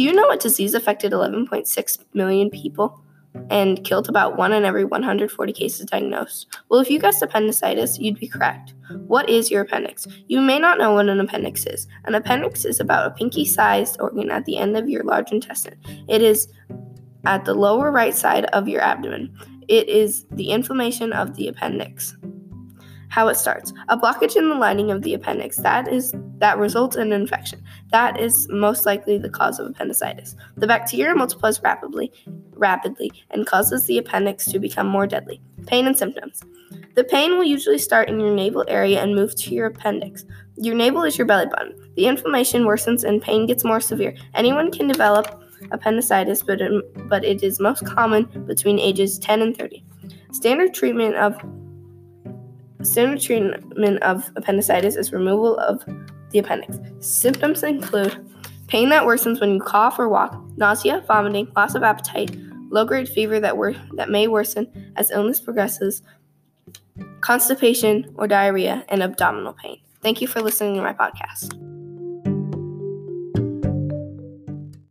Do you know what disease affected 11.6 million people and killed about 1 in every 140 cases diagnosed? Well, if you guessed appendicitis, you'd be correct. What is your appendix? You may not know what an appendix is. An appendix is about a pinky sized organ at the end of your large intestine. It is at the lower right side of your abdomen. It is the inflammation of the appendix. How it starts. A blockage in the lining of the appendix that is that results in an infection. That is most likely the cause of appendicitis. The bacteria multiplies rapidly rapidly and causes the appendix to become more deadly. Pain and symptoms. The pain will usually start in your navel area and move to your appendix. Your navel is your belly button. The inflammation worsens and pain gets more severe. Anyone can develop appendicitis, but it, but it is most common between ages 10 and 30. Standard treatment of standard treatment of appendicitis is removal of the appendix. Symptoms include pain that worsens when you cough or walk, nausea, vomiting, loss of appetite, low-grade fever that wor- that may worsen as illness progresses, constipation or diarrhea, and abdominal pain. Thank you for listening to my podcast.